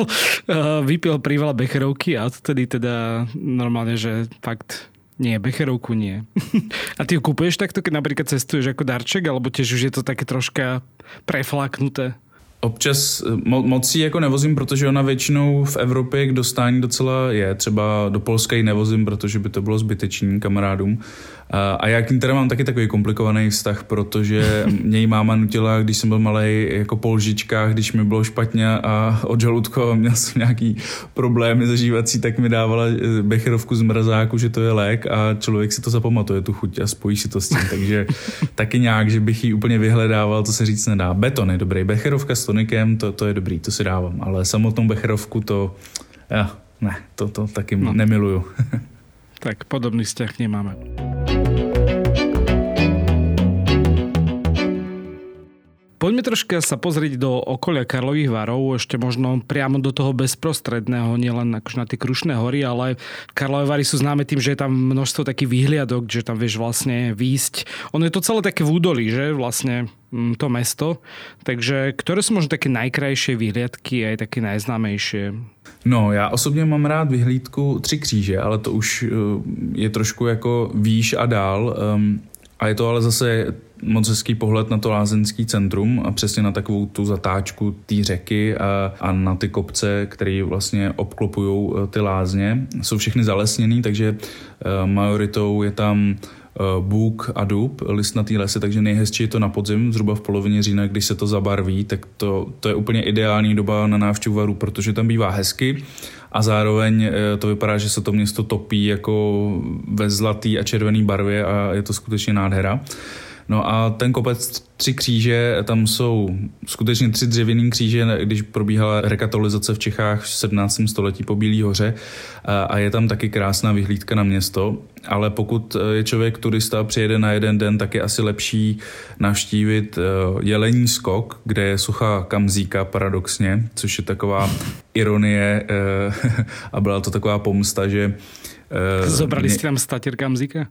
vypil priveľa Becherovky a vtedy teda normálne, že fakt nie, Becherovku nie. a ty ju kupuješ takto, keď napríklad cestuješ ako darček, alebo tiež už je to také troška preflaknuté? Občas eh, mo- moc ji jako nevozím, protože ona většinou v Evropě k dostání docela je. Třeba do Polska ji nevozím, protože by to bylo zbytečný kamarádům. A já k ní teda mám taky takový komplikovaný vztah, protože mě máma nutila, když jsem byl malý, jako po lžičkách, když mi bylo špatně a od žaludku měl jsem nějaký problémy zažívací, tak mi dávala eh, becherovku z mrazáku, že to je lék a člověk si to zapamatuje, tu chuť a spojí si to s tím. Takže taky nějak, že bych ji úplně vyhledával, to se říct nedá. Beton je dobrý, becherovka s tonikem, to, to je dobrý, to si dávám, ale samotnou becherovku to, ja, ne, to, to taky no. nemiluju. tak podobný vzťah nemáme. Poďme troška sa pozrieť do okolia Karlových varov, ešte možno priamo do toho bezprostredného, nielen na tie Krušné hory, ale Karlové vary sú známe tým, že je tam množstvo takých výhliadok, že tam vieš vlastne výjsť. Ono je to celé také v údolí, že vlastne mm, to mesto. Takže ktoré sú možno také najkrajšie výhliadky a aj také najznámejšie? No, já osobně mám rád vyhlídku Tři kříže, ale to už eh, je trošku jako výš a dál. Ehm, a je to ale zase moc hezký pohled na to lázeňský centrum a přesně na takovou tu zatáčku té řeky a, a na ty kopce, které vlastně obklopují eh, ty lázně. Jsou všechny zalesněný, takže uh, majoritou je tam bůk a dub, listnatý lesy, takže nejhezčí je to na podzim, zhruba v polovině října, když se to zabarví, tak to, to je úplně ideální doba na návštěvu varu, protože tam bývá hezky a zároveň to vypadá, že se to město topí jako ve zlatý a červený barvě a je to skutečně nádhera. No a ten kopec Tři kříže, tam jsou skutečně tři dřevěný kříže, když probíhala rekatolizace v Čechách v 17. století po Bílý hoře a je tam taky krásná vyhlídka na město, ale pokud je člověk turista a přijede na jeden den, tak je asi lepší navštívit eh, Jelení skok, kde je sucha Kamzíka paradoxně, což je taková ironie eh, a byla to taková pomsta, že Zobrali jste tam statěr Kamzíka?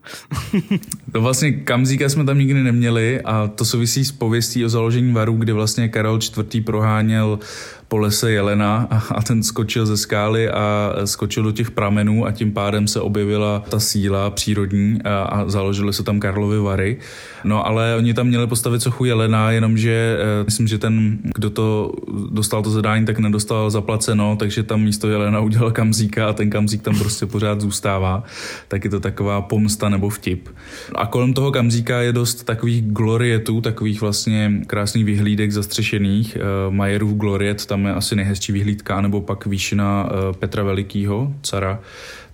to vlastně Kamzíka jsme tam nikdy neměli a to souvisí s pověstí o založení varu, kdy vlastně Karel IV. proháněl po lese jelena a, ten skočil ze skály a skočil do těch pramenů a tím pádem se objevila ta síla přírodní a, a založili se tam Karlovy Vary. No ale oni tam měli postavit sochu jelena, jenomže e, myslím, že ten, kdo to dostal to zadání, tak nedostal zaplaceno, takže tam místo jelena udělal kamzíka a ten kamzík tam prostě pořád zůstává. Tak je to taková pomsta nebo vtip. A kolem toho kamzíka je dost takových glorietů, takových vlastně krásných vyhlídek zastřešených. E, Majerův gloriet tam je asi nejhezčí vyhlídka, nebo pak výšina eh, Petra Velikýho, cara,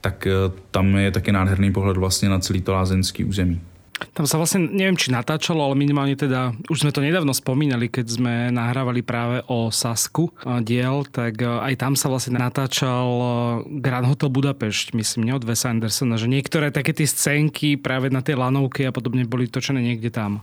tak eh, tam je taky nádherný pohled vlastně na celý to lázeňský území. Tam sa vlastne, neviem či natáčalo, ale minimálne teda, už sme to nedávno spomínali, keď sme nahrávali práve o Sasku diel, tak e, aj tam sa vlastne natáčal e, Grand Hotel Budapešť, myslím, nie od Wesa Andersona, že niektoré také tie scénky práve na tej lanovky a podobne boli točené niekde tam.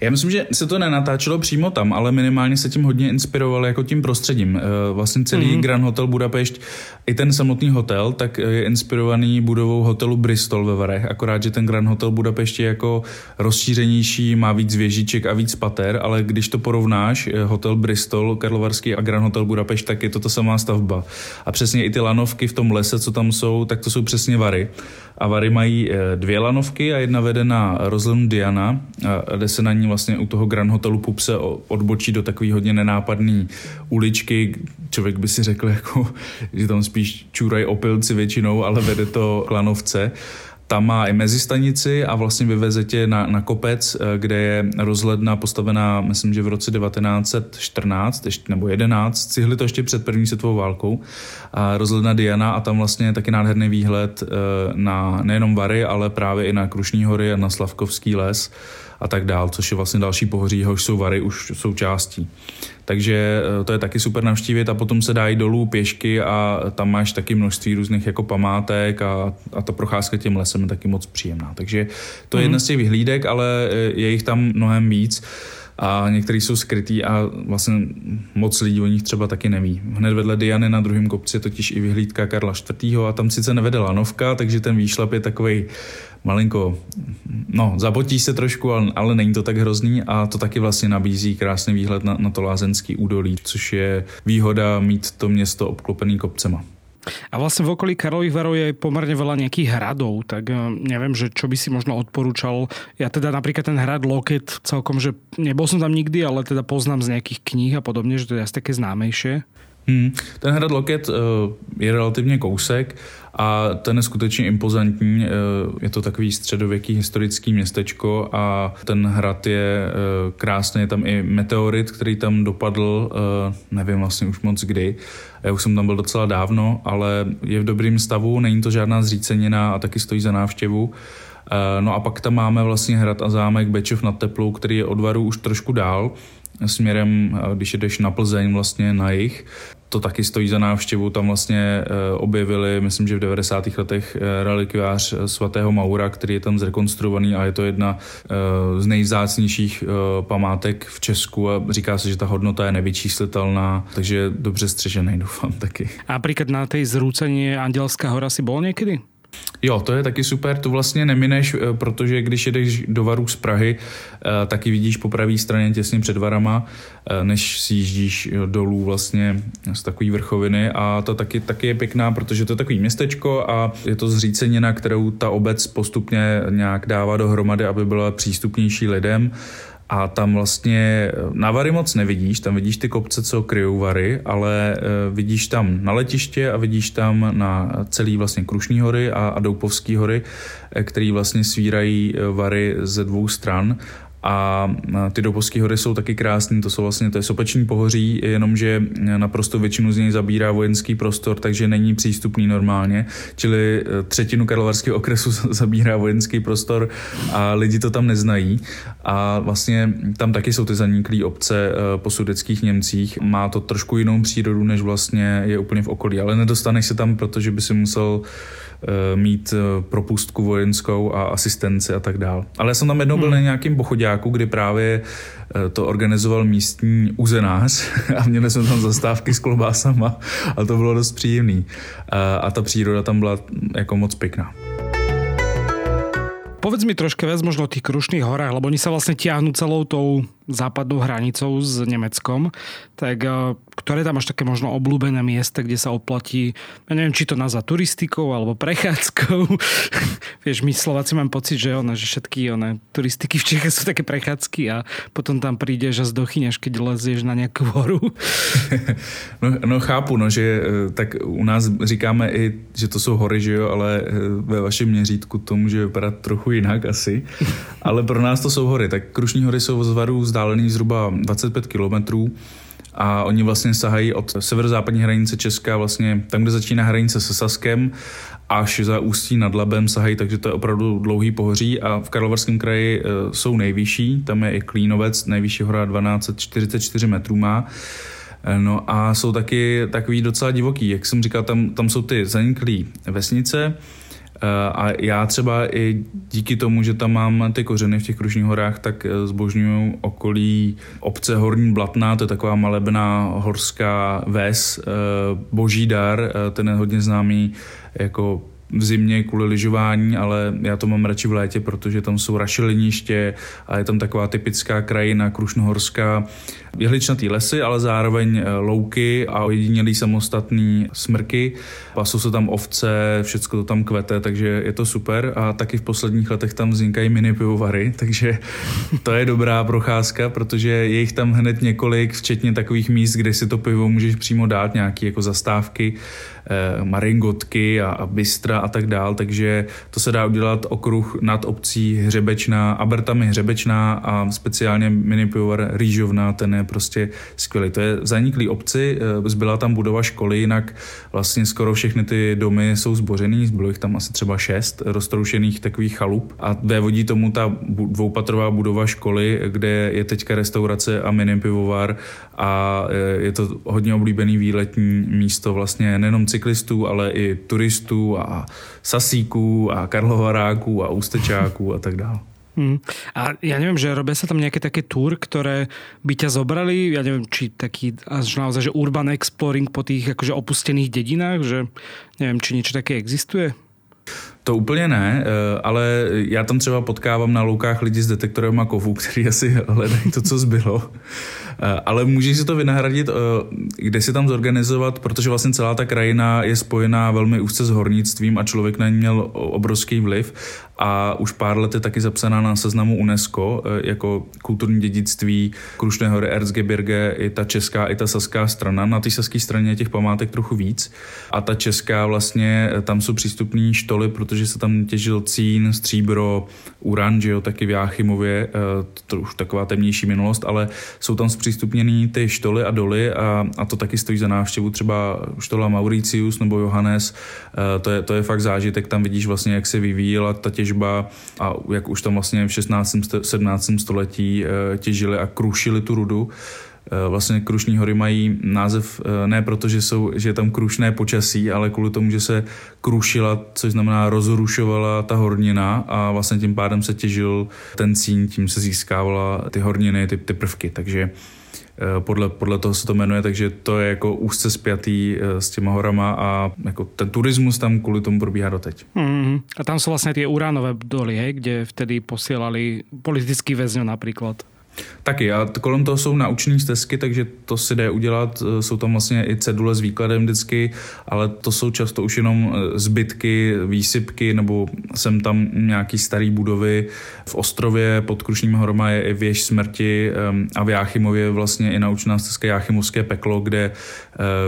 Já myslím, že se to nenatáčelo přímo tam, ale minimálně se tím hodně inspiroval jako tím prostředím. E, vlastně celý mm-hmm. Grand Hotel Budapešť, i ten samotný hotel, tak je inspirovaný budovou hotelu Bristol ve Varech, akorát, že ten Grand Hotel Budapešť je jako rozšířenější, má víc věžiček a víc pater, ale když to porovnáš, eh, hotel Bristol, Karlovarský a Grand Hotel Budapešť, tak je to ta samá stavba. A přesně i ty lanovky v tom lese, co tam jsou, tak to jsou přesně vary. A vary mají eh, dvě lanovky a jedna vede na rozhlednu Diana a jde se na ní vlastně u toho Grand Hotelu Pupse odbočí do takové hodně nenápadné uličky. Člověk by si řekl, jako, že tam spíš čůrají opilci většinou, ale vede to k lanovce tam má i mezistanici a vlastně vyveze tě na, na kopec, eh, kde je rozhledna postavená, myslím, že v roce 1914 ještě, nebo 11, cihli to ještě před první světovou válkou, a rozhledna Diana a tam vlastně je taky nádherný výhled eh, na nejenom Vary, ale právě i na Krušní hory a na Slavkovský les a tak dál, což je vlastně další pohoří, jehož jsou Vary už součástí. Takže eh, to je taky super navštívit a potom se dá jít dolů pěšky a tam máš taky množství různých jako památek a, a ta procházka tím lesem je taky moc příjemná. Takže to je mm. jedna z těch vyhlídek, ale eh, je jich tam mnohem víc a některý jsou skrytý a vlastně moc lidí o nich třeba taky neví. Hned vedle Diany na druhém kopci je totiž i vyhlídka Karla IV. a tam sice nevede lanovka, takže ten výšlap je takový malinko, no, zabotí se trošku, ale, ale není to tak hrozný a to taky vlastně nabízí krásný výhled na, na to lázenský údolí, což je výhoda mít to město obklopený kopcema. A vlastne v okolí Karlových varov je pomerne veľa nejakých hradov, tak eh, neviem, že čo by si možno odporúčal. Ja teda napríklad ten hrad Loket celkom, že nebol som tam nikdy, ale teda poznám z nejakých kníh a podobne, že to je asi také známejšie. Hmm. Ten hrad Loket uh, je relativně kousek a ten je skutečně impozantní. Uh, je to takový středověký historický městečko a ten hrad je uh, krásný. Je tam i meteorit, který tam dopadl, nevím vlastně už moc kdy. Já už jsem tam byl docela dávno, ale je v dobrém stavu, není to žádná zřícenina a taky stojí za návštěvu. No a pak tam máme vlastně hrad a zámek Bečov nad Teplou, který je od Varu už trošku dál, směrem, když jdeš na Plzeň vlastně na jich. To taky stojí za návštěvu, tam vlastně e, objevili, myslím, že v 90. letech e, relikviář e, svatého Maura, který je tam zrekonstruovaný a je to jedna z nejvzácnějších památek v Česku a říká se, že ta hodnota je nevyčíslitelná, takže dobře střežený doufám taky. A například na té zrúcení Andělská hora si bol někdy? Jo, to je taky super, to vlastně nemineš, eh, protože když jedeš do Varu z Prahy, eh, taky vidíš po pravé straně těsně před Varama, eh, než si jíždíš dolů vlastně z takové vrchoviny. A to taky, taky je pěkná, protože to je takový městečko a je to zřícenina, kterou ta obec postupně nějak dává dohromady, aby byla přístupnější lidem a tam vlastně na Vary moc nevidíš, tam vidíš ty kopce, co kryjou Vary, ale vidíš tam na letiště a vidíš tam na celý vlastně Krušní hory a, a Doupovský hory, který vlastně svírají Vary ze dvou stran a ty Dopovské hory jsou taky krásné, to jsou vlastně to je sopeční pohoří, jenomže naprosto většinu z něj zabírá vojenský prostor, takže není přístupný normálně, čili e, třetinu Karlovarského okresu zabírá vojenský prostor a lidi to tam neznají. A vlastně tam taky jsou ty zaniklé obce e, po sudeckých Němcích, má to trošku jinou přírodu, než vlastně je úplně v okolí, ale nedostaneš se tam, protože by si musel mít eh, propustku vojenskou a asistenci a tak dál. Ale já jsem tam jednou byl hmm. na nějakým pochodáku, kdy právě eh, to organizoval místní uzenář a měli jsme tam zastávky s klobásama a to bylo dost příjemný. A ta příroda tam byla jako moc pěkná. Povedz mi troška viac možno o tých Krušných horách, lebo oni sa vlastne tiahnu celou tou západnou hranicou s Nemeckom, tak ktoré tam máš také možno obľúbené miesta, kde sa oplatí, ja neviem, či to nazva turistikou alebo prechádzkou. Vieš, my Slováci mám pocit, že, ona, že všetky one, turistiky v Čechách sú také prechádzky a potom tam prídeš a zdochyňaš, keď lezieš na nejakú horu. no, no chápu, no, že e, tak u nás říkáme i, že to jsou hory, že jo, ale e, ve vašem měřítku to může vypadat trochu jinak asi. Ale pro nás to jsou hory. Tak Krušní hory jsou z Varu vzdálený zhruba 25 kilometrů. A oni vlastně sahají od severozápadní hranice Česka, vlastně tam, kde začíná hranice se Saskem, až za Ústí nad Labem sahají, takže to je opravdu dlouhý pohoří. A v Karlovarském kraji e, jsou nejvyšší, tam je i Klínovec, nejvyšší hora 1244 metrů má. E, no a jsou taky takový docela divoký, jak jsem říkal, tam, tam jsou ty zaniklé vesnice, a já třeba i díky tomu, že tam mám ty kořeny v těch Krušních horách, tak eh, zbožňuju okolí obce Horní Blatná, to je taková malebná horská ves, eh, Boží dar, ten je hodně známý jako v zimě kvůli lyžování, ale já to mám radši v létě, protože tam jsou rašeliniště a je tam taková typická krajina krušnohorská. Jehličnatý lesy, ale zároveň eh, louky a ojedinělý samostatný smrky. Pasou se tam ovce, všechno to tam kvete, takže je to super a taky v posledních letech tam vznikají mini pivovary, takže to je dobrá procházka, protože je jich tam hned několik, včetně takových míst, kde si to pivo můžeš přímo dát, nějaké jako zastávky, maringotky a, a bystra a tak dál, takže to se dá udělat okruh nad obcí Hřebečná, Abertami Hřebečná a speciálně mini pivovar Rýžovna, ten je prostě skvělý. To je zaniklý obci, eh, zbyla tam budova školy, jinak vlastně skoro všechny ty domy jsou zbořený, bylo jich tam asi třeba šest roztroušených takových chalup a vévodí tomu ta dvoupatrová budova školy, kde je teďka restaurace a mini pivovar a eh, je to hodně oblíbený výletní místo vlastně nejenom cyklistů, ale i turistů a sasíků a karlovaráků a ústečáků a tak dále. Hmm. A ja neviem, že robia sa tam nejaké také tour, ktoré by ťa zobrali, ja neviem, či taký až naozaj, že urban exploring po tých akože opustených dedinách, že neviem, či niečo také existuje? To úplně ne, eh, ale já tam třeba potkávám na loukách lidi s detektorem a kovů, kteří asi hledají to, co zbylo. Eh, ale můžeš si to vynahradit, eh, kde si tam zorganizovat, protože vlastně celá ta krajina je spojená velmi úzce s hornictvím a člověk na ní měl obrovský vliv a už pár let je taky zapsaná na seznamu UNESCO eh, jako kulturní dědictví Krušné hory Erzgebirge, i ta česká, i ta saská strana. Na té saské straně je těch památek trochu víc a ta česká vlastně, eh, tam jsou přístupní štoly, protože se tam těžil cín, stříbro, uran, že jo, taky v Jáchymově, eh, to už taková temnější minulost, ale jsou tam zpřístupněný ty štoly a doly a, a to taky stojí za návštěvu třeba štola Mauricius nebo Johannes, to je, to je fakt zážitek, tam vidíš vlastně, jak se vyvíjela ta těžba a jak už tam vlastně v 16. 17. století eh, těžili a krušili tu rudu. Eh, vlastně Krušní hory mají název eh, ne proto, že, jsou, že je tam krušné počasí, ale kvůli tomu, že se krušila, což znamená rozrušovala ta hornina a vlastně tím pádem se těžil ten cín, tím se získávala ty horniny, ty, ty prvky. Takže podle, podle toho se to jmenuje, takže to je jako úzce spjatý eh, s těma horama a jako ten turismus tam kvůli tomu probíhá doteď. Mm-hmm. A tam jsou vlastně ty uránové doly, hej, kde vtedy posílali politický väzňov například. Taky a kolem toho jsou nauční stezky, takže to si jde udělat. E, jsou tam vlastně i cedule s výkladem vždycky, ale to jsou často už jenom e, zbytky, výsypky nebo sem tam nějaký starý budovy. V Ostrově pod Krušným horama je i věž smrti a v Jáchymově vlastně i naučná stezka Jáchymovské peklo, kde e,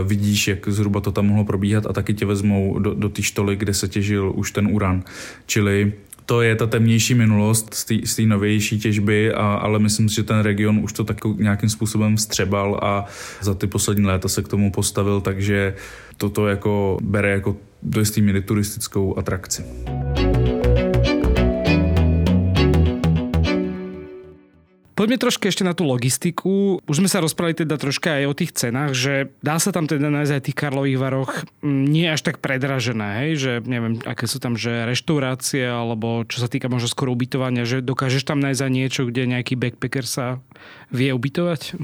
vidíš, jak zhruba to tam mohlo probíhat a taky tě vezmou do, do té štoly, kde se těžil už ten uran. Čili to je ta temnější minulost z té novější těžby, a, ale myslím si, že ten region už to tak nějakým způsobem vstřebal a za ty poslední léta se k tomu postavil, takže toto jako bere jako do míry turistickou atrakci. Poďme troške ešte na tú logistiku. Už sme sa rozprávali teda troška aj o tých cenách, že dá sa tam teda nájsť aj tých Karlových varoch nie až tak predražené, hej? že neviem, aké sú tam, že reštaurácie, alebo čo sa týka možno skoro ubytovania, že dokážeš tam nájsť aj niečo, kde nejaký backpacker sa vie ubytovať?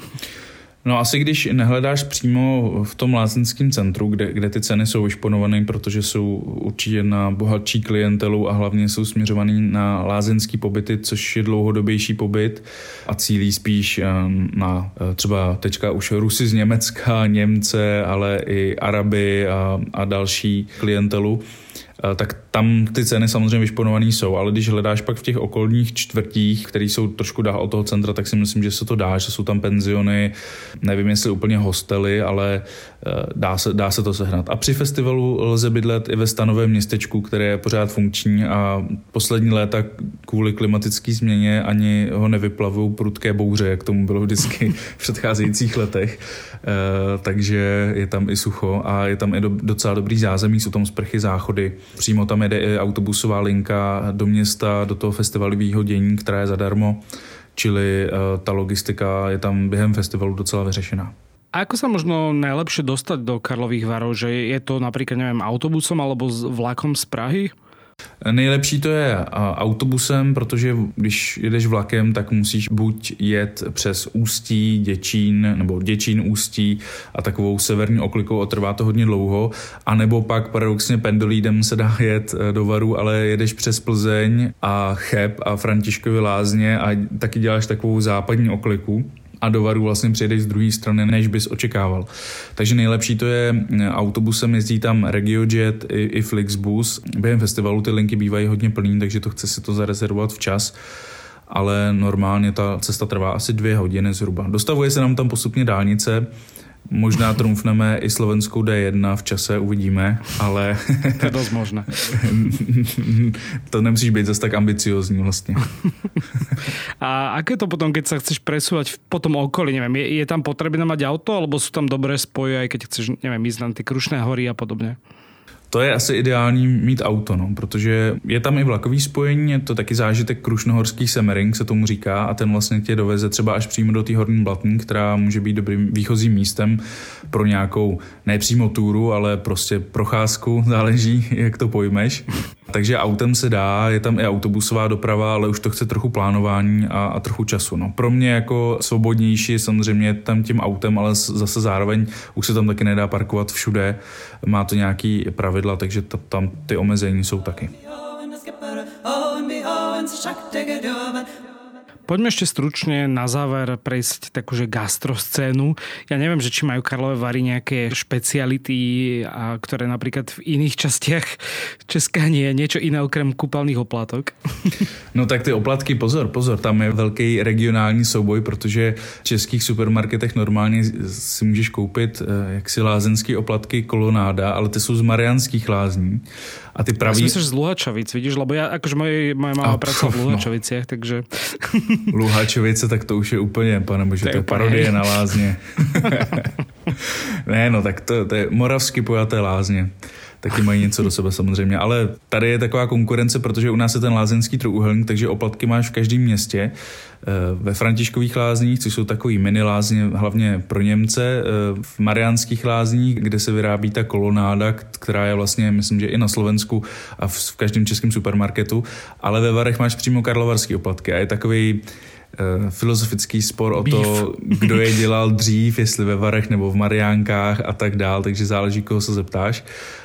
No asi když nehledáš přímo v tom lázeňském centru, kde, kde ty ceny jsou vyšponované, protože jsou určitě na bohatší klientelu a hlavně jsou směřovaný na lázeňský pobyty, což je dlouhodobější pobyt a cílí spíš eh, na eh, třeba teďka už Rusy z Německa, Němce, ale i Araby a, a další klientelu, tak tam ty ceny samozřejmě vyšponované jsou, ale když hledáš pak v těch okolních čtvrtích, které jsou trošku dál od toho centra, tak si myslím, že se to dá, že jsou tam penziony, nevím jestli úplně hostely, ale eh, dá se, dá se to sehnat. A při festivalu lze bydlet i ve stanovém městečku, které je pořád funkční a poslední léta kvůli klimatické změně ani ho nevyplavují prudké bouře, jak tomu bylo vždycky v předcházejících letech. Eh, takže je tam i sucho a je tam i docela dobrý zázemí, jsou tam sprchy, záchody. Přímo tam jede i autobusová linka do města, do toho festivalového dění, která je zadarmo, čili eh, ta logistika je tam během festivalu docela vyřešená. A ako sa možno najlepšie dostať do Karlových varov? Že je to napríklad, neviem, autobusom alebo vlakom z Prahy? Nejlepší to je autobusem, protože když jedeš vlakem, tak musíš buď jet přes Ústí, Děčín nebo Děčín Ústí a takovou severní oklikou a trvá to hodně dlouho, anebo pak paradoxně pendolídem se dá jet e, do Varu, ale jedeš přes Plzeň a Cheb a Františkovy lázně a taky děláš takovou západní okliku a do Varu vlastně přijedeš z druhé strany, než bys očekával. Takže nejlepší to je eh, autobusem, jezdí tam RegioJet i, i Flixbus. Během festivalu ty linky bývají hodně plný, takže to chce si to zarezervovat včas ale normálně ta cesta trvá asi dvě hodiny zhruba. Dostavuje se nám tam postupně dálnice, Možná trumfneme i slovenskou D1 v čase, uvidíme, ale... To je dost možné. to nemusíš být zase tak ambiciozní vlastně. A aké to potom, keď sa chceš presúvať po tom okolí, neviem, je, je tam potrebné mať auto, alebo sú tam dobré spoje, aj keď chceš, neviem, ísť na tie Krušné hory a podobne? To je asi ideální mít auto, no, protože je tam i vlakový spojení, je to taky zážitek Krušnohorský Semering, se tomu říká, a ten vlastně tě doveze třeba až přímo do té horní blatny, která může být dobrým výchozím místem pro nějakou nepřímo túru, ale prostě procházku, záleží, jak to pojmeš. Takže autem se dá, je tam i autobusová doprava, ale už to chce trochu plánování a, a trochu času. No. Pro mě jako svobodnější samozřejmě tam tím autem, ale zase zároveň už se tam taky nedá parkovat všude. Má to nějaký pravidla, takže to, tam ty omezení jsou taky. Poďme ešte stručne na záver prejsť takúže gastroscénu. Ja neviem, že či majú Karlové Vary nejaké špeciality, a ktoré napríklad v iných častiach Česká nie je niečo iné okrem kúpeľných oplatok. No tak ty oplatky, pozor, pozor, tam je velký regionální souboj, protože v českých supermarketech normálně si můžeš koupit eh, jaksi lázenský oplatky kolonáda, ale ty jsou z marianských lázní a ty praví... Myslíš z Luhačovic, vidíš, lebo ja, akože moje, moja mama pracovala v. Luhačoviciach, no. takže... Luhačovice, tak to už je úplně, pane bože, to je parodie na lázně. ne, no tak to, to je moravsky pojaté lázně taky mají něco do sebe samozřejmě. Ale tady je taková konkurence, protože u nás je ten lázeňský trojúhelník, takže oplatky máš v každém městě. Eh, ve Františkových lázních, což jsou takový mini lázně, hlavně pro Němce, eh, v Mariánských lázních, kde se vyrábí ta kolonáda, která je vlastně, myslím, že i na Slovensku a v každém českém supermarketu, ale ve Varech máš přímo karlovarský oplatky a je takový filozofický spor o Beef. to, kdo je dělal dřív, jestli ve Varech nebo v Mariánkách a tak dál, takže záleží, koho se zeptáš.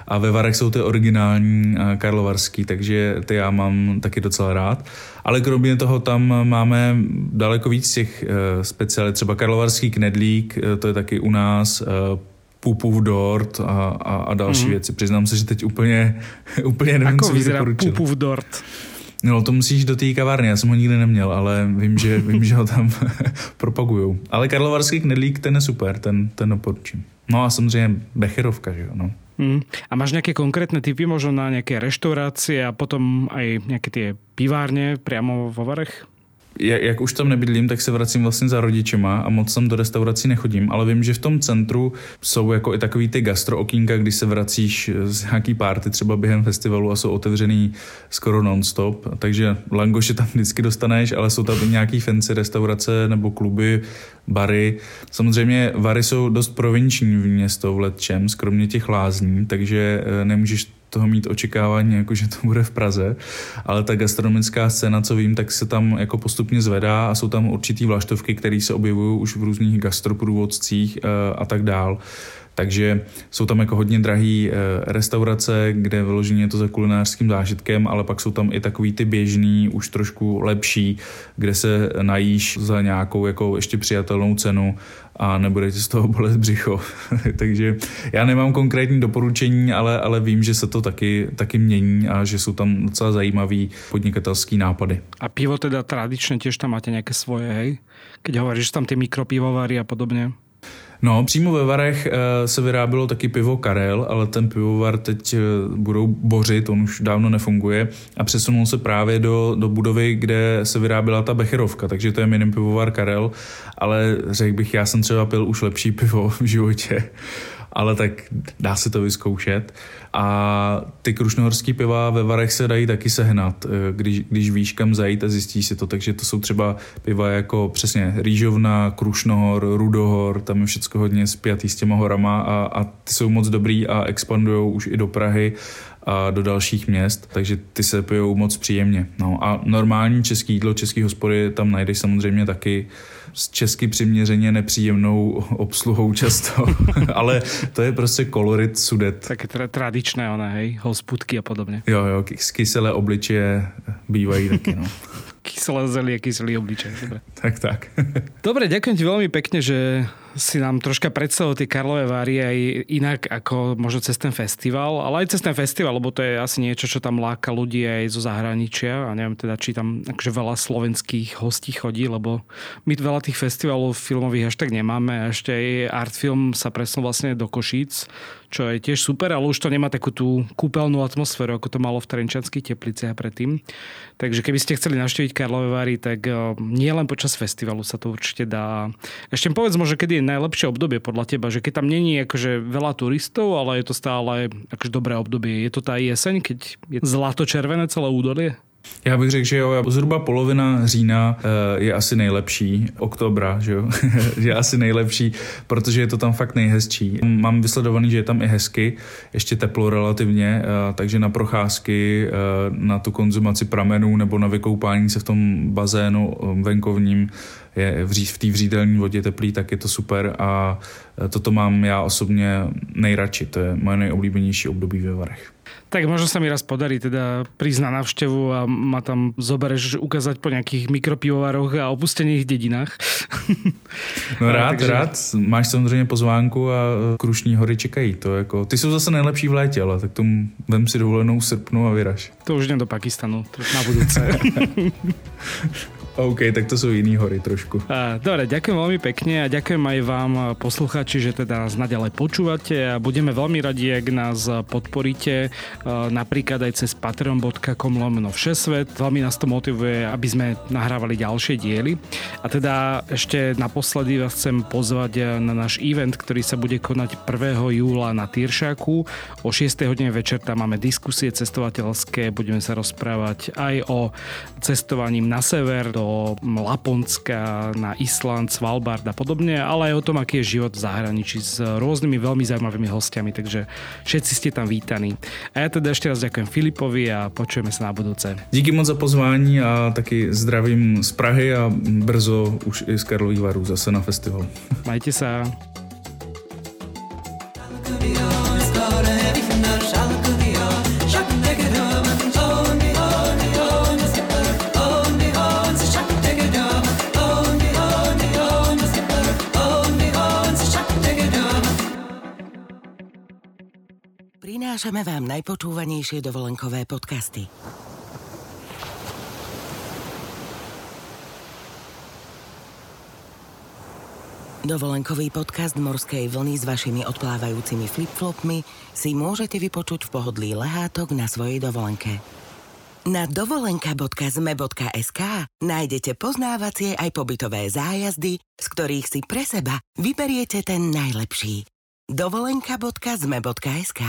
A ve Varech jsou ty originální eh, karlovarský, takže ty já mám taky docela rád. Ale kromě toho tam máme daleko víc těch eh, specialit, třeba karlovarský knedlík, to je taky u nás, Pupův dort a, a, a další mm. věci. Přiznám se, že teď úplně, úplně nevím, Ako co vyzerá Pupův dort? No, to musíš do té kavárny, já jsem ho nikdy neměl, ale vím, že, vím, že ho tam propagujou. Ale Karlovarský knedlík, ten je super, ten, ten doporučím. No a samozřejmě Becherovka, že jo, no. Mm. A máš nejaké konkrétne typy možno na nejaké reštaurácie a potom aj nejaké tie pivárne priamo vo Varech? Jak, jak už tam nebydlím, tak se vracím vlastně za rodičema a moc tam do restaurací nechodím, ale vím, že v tom centru jsou jako i takový ty gastro okýnka, když se vracíš z nějaký párty třeba během festivalu a jsou otevřený skoro non-stop, takže langoše tam vždycky dostaneš, ale jsou tam i nějaký fancy restaurace nebo kluby, bary. Samozřejmě Vary jsou dost provinční město v Letčem, kromě těch lázní, takže eh, nemůžeš toho mít očekávání, jako že to bude v Praze, ale ta gastronomická scéna, co vím, tak se tam jako postupně zvedá a jsou tam určitý vlaštovky, které se objevují už v různých gastroprůvodcích eh, a tak dál. Takže jsou tam jako hodně drahé eh, restaurace, kde vyloženě je to za kulinářským zážitkem, ale pak jsou tam i takový ty běžný, už trošku lepší, kde se najíš za nějakou jako ještě přijatelnou cenu a nebude ti z toho bolet břicho. Takže já nemám konkrétní doporučení, ale, ale vím, že se to taky, taky mění a že jsou tam docela zajímavý podnikatelský nápady. A pivo teda tradičně těž tam máte nějaké svoje, hej? Keď hovoríš, tam ty mikropivovary a podobně? No, přímo ve Varech e, se vyrábilo taky pivo Karel, ale ten pivovar teď e, budou bořit, on už dávno nefunguje. A přesunul se právě do, do budovy, kde se vyráběla ta Becherovka, takže to je mini pivovar Karel, ale řekl bych, já jsem třeba pil už lepší pivo v životě. Ale tak dá se to vyzkoušet. A ty krušnohorský piva ve Varech se dají taky sehnat, eh, když, když víš, kam zajít a zjistíš si to. Takže to jsou třeba piva jako přesně Rýžovna, Krušnohor, Rudohor, tam je všechno hodně spjatý s těma horama a, a ty jsou moc dobrý a expandují už i do Prahy a do dalších měst, takže ty se pijou moc příjemně. No a normální český jídlo, český hospody tam najdeš samozřejmě taky s česky přiměřeně nepříjemnou obsluhou často, ale to je prostě kolorit sudet. Také teda tradičné, one, hej, hospudky a podobně. Jo, jo, kyselé obličeje bývají taky, no. kyselé zelie, kyselý obličej. Dobre. Tak, tak. Dobre, ďakujem ti veľmi pekne, že si nám troška predstavil tie Karlové Vary aj inak ako možno cez ten festival, ale aj cez ten festival, lebo to je asi niečo, čo tam láka ľudí aj zo zahraničia a neviem teda, či tam akože veľa slovenských hostí chodí, lebo my veľa tých festivalov filmových až tak nemáme a ešte aj Artfilm sa presunul vlastne do Košíc, čo je tiež super, ale už to nemá takú tú kúpeľnú atmosféru, ako to malo v Trenčanských tepliciach predtým. Takže keby ste chceli navštíviť Karlové Vary, tak eh, nie len počas festivalu sa to určite dá. Ešte povedz možno, kedy je najlepšie obdobie podľa teba, že keď tam není akože veľa turistov, ale je to stále akože dobré obdobie. Je to tá jeseň, keď je zlato-červené celé údolie? Já bych řekl, že jo, zhruba polovina října eh, je asi nejlepší, oktobra, že jo, je asi nejlepší, protože je to tam fakt nejhezčí. Mám vysledovaný, že je tam i hezky, ještě teplo relativně, eh, takže na procházky, eh, na tu konzumaci pramenů nebo na vykoupání se v tom bazénu venkovním je v té vřídelní vodě teplý, tak je to super a toto mám já osobně nejradši, to je moje nejoblíbenější období ve Varech. Tak možno sa mi raz podarí teda prísť na návštevu a ma tam zobereš ukázať po nejakých mikropivovaroch a opustených dedinách. No rád, takže... rád. Máš samozřejmě pozvánku a Krušní hory čekají. To jako, ty jsou zase nejlepší v létě, ale tak tomu vem si dovolenou srpnu a vyraž. To už jdem do Pakistanu, na budúce. OK, tak to sú iní hory trošku. Dobre, ďakujem veľmi pekne a ďakujem aj vám posluchači, že teda nás naďalej počúvate a budeme veľmi radi, ak nás podporíte napríklad aj cez patreon.com lomeno všesvet. Veľmi nás to motivuje, aby sme nahrávali ďalšie diely. A teda ešte naposledy vás chcem pozvať na náš event, ktorý sa bude konať 1. júla na Tyršaku. O 6. hodine večer tam máme diskusie cestovateľské, budeme sa rozprávať aj o cestovaním na sever do Laponska, na Island, Svalbard a podobne, ale aj o tom, aký je život v zahraničí s rôznymi veľmi zaujímavými hostiami, takže všetci ste tam vítaní. A ja teda ešte raz ďakujem Filipovi a počujeme sa na budúce. Díky moc za pozvání a taky zdravím z Prahy a brzo už i z Karlových varů zase na festival. Majte sa. Prinášame vám najpočúvanejšie dovolenkové podcasty. Dovolenkový podcast Morskej vlny s vašimi odplávajúcimi flipflopmi si môžete vypočuť v pohodlí lehátok na svojej dovolenke. Na dovolenka.zme.sk nájdete poznávacie aj pobytové zájazdy, z ktorých si pre seba vyberiete ten najlepší. dovolenka.zme.sk